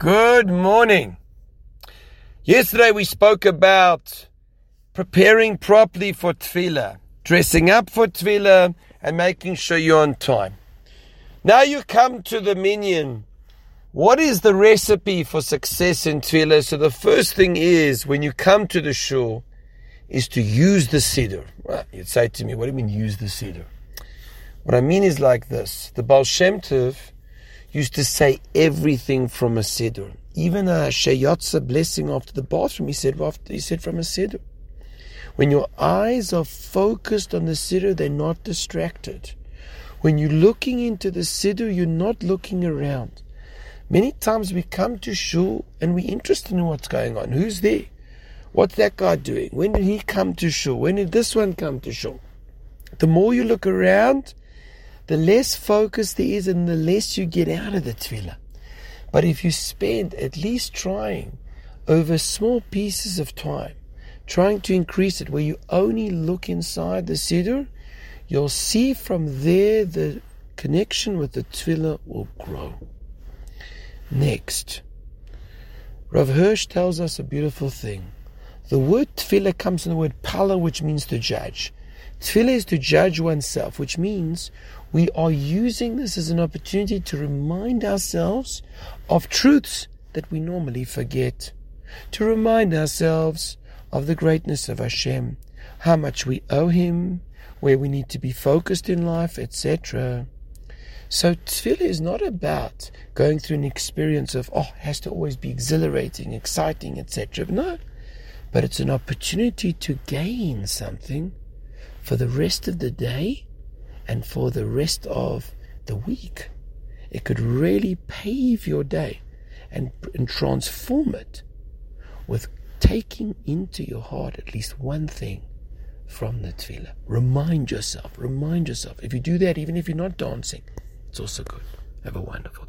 Good morning. Yesterday we spoke about preparing properly for tefillah, dressing up for tefillah, and making sure you're on time. Now you come to the minyan. What is the recipe for success in tefillah? So the first thing is when you come to the shul, is to use the siddur. Well, you'd say to me, what do you mean use the siddur?" What I mean is like this. The Baal Shem used to say everything from a siddur. Even Asher Yatzar blessing after the bathroom, he said, after, he said from a siddur. When your eyes are focused on the siddur, they're not distracted. When you're looking into the siddur, you're not looking around. Many times we come to shul and we're interested in what's going on. Who's there? What's that guy doing? When did he come to shul? When did this one come to shul? The more you look around, the less focus there is and the less you get out of the tefillah. But if you spend at least trying over small pieces of time, trying to increase it where you only look inside the siddur, you'll see from there the connection with the tefillah will grow. Next, Rav Hirsch tells us a beautiful thing. The word tefillah comes from the word pala, which means to judge. Tefillah is to judge oneself, which means we are using this as an opportunity to remind ourselves of truths that we normally forget, to remind ourselves of the greatness of Hashem, how much we owe Him, where we need to be focused in life, etc. So tefillah is not about going through an experience of, oh, it has to always be exhilarating, exciting, etc. No, but it's an opportunity to gain something for the rest of the day and for the rest of the week. It could really pave your day and, and transform it with taking into your heart at least one thing from the tefillah. Remind yourself, remind yourself. If you do that, even if you're not dancing, it's also good. Have a wonderful day.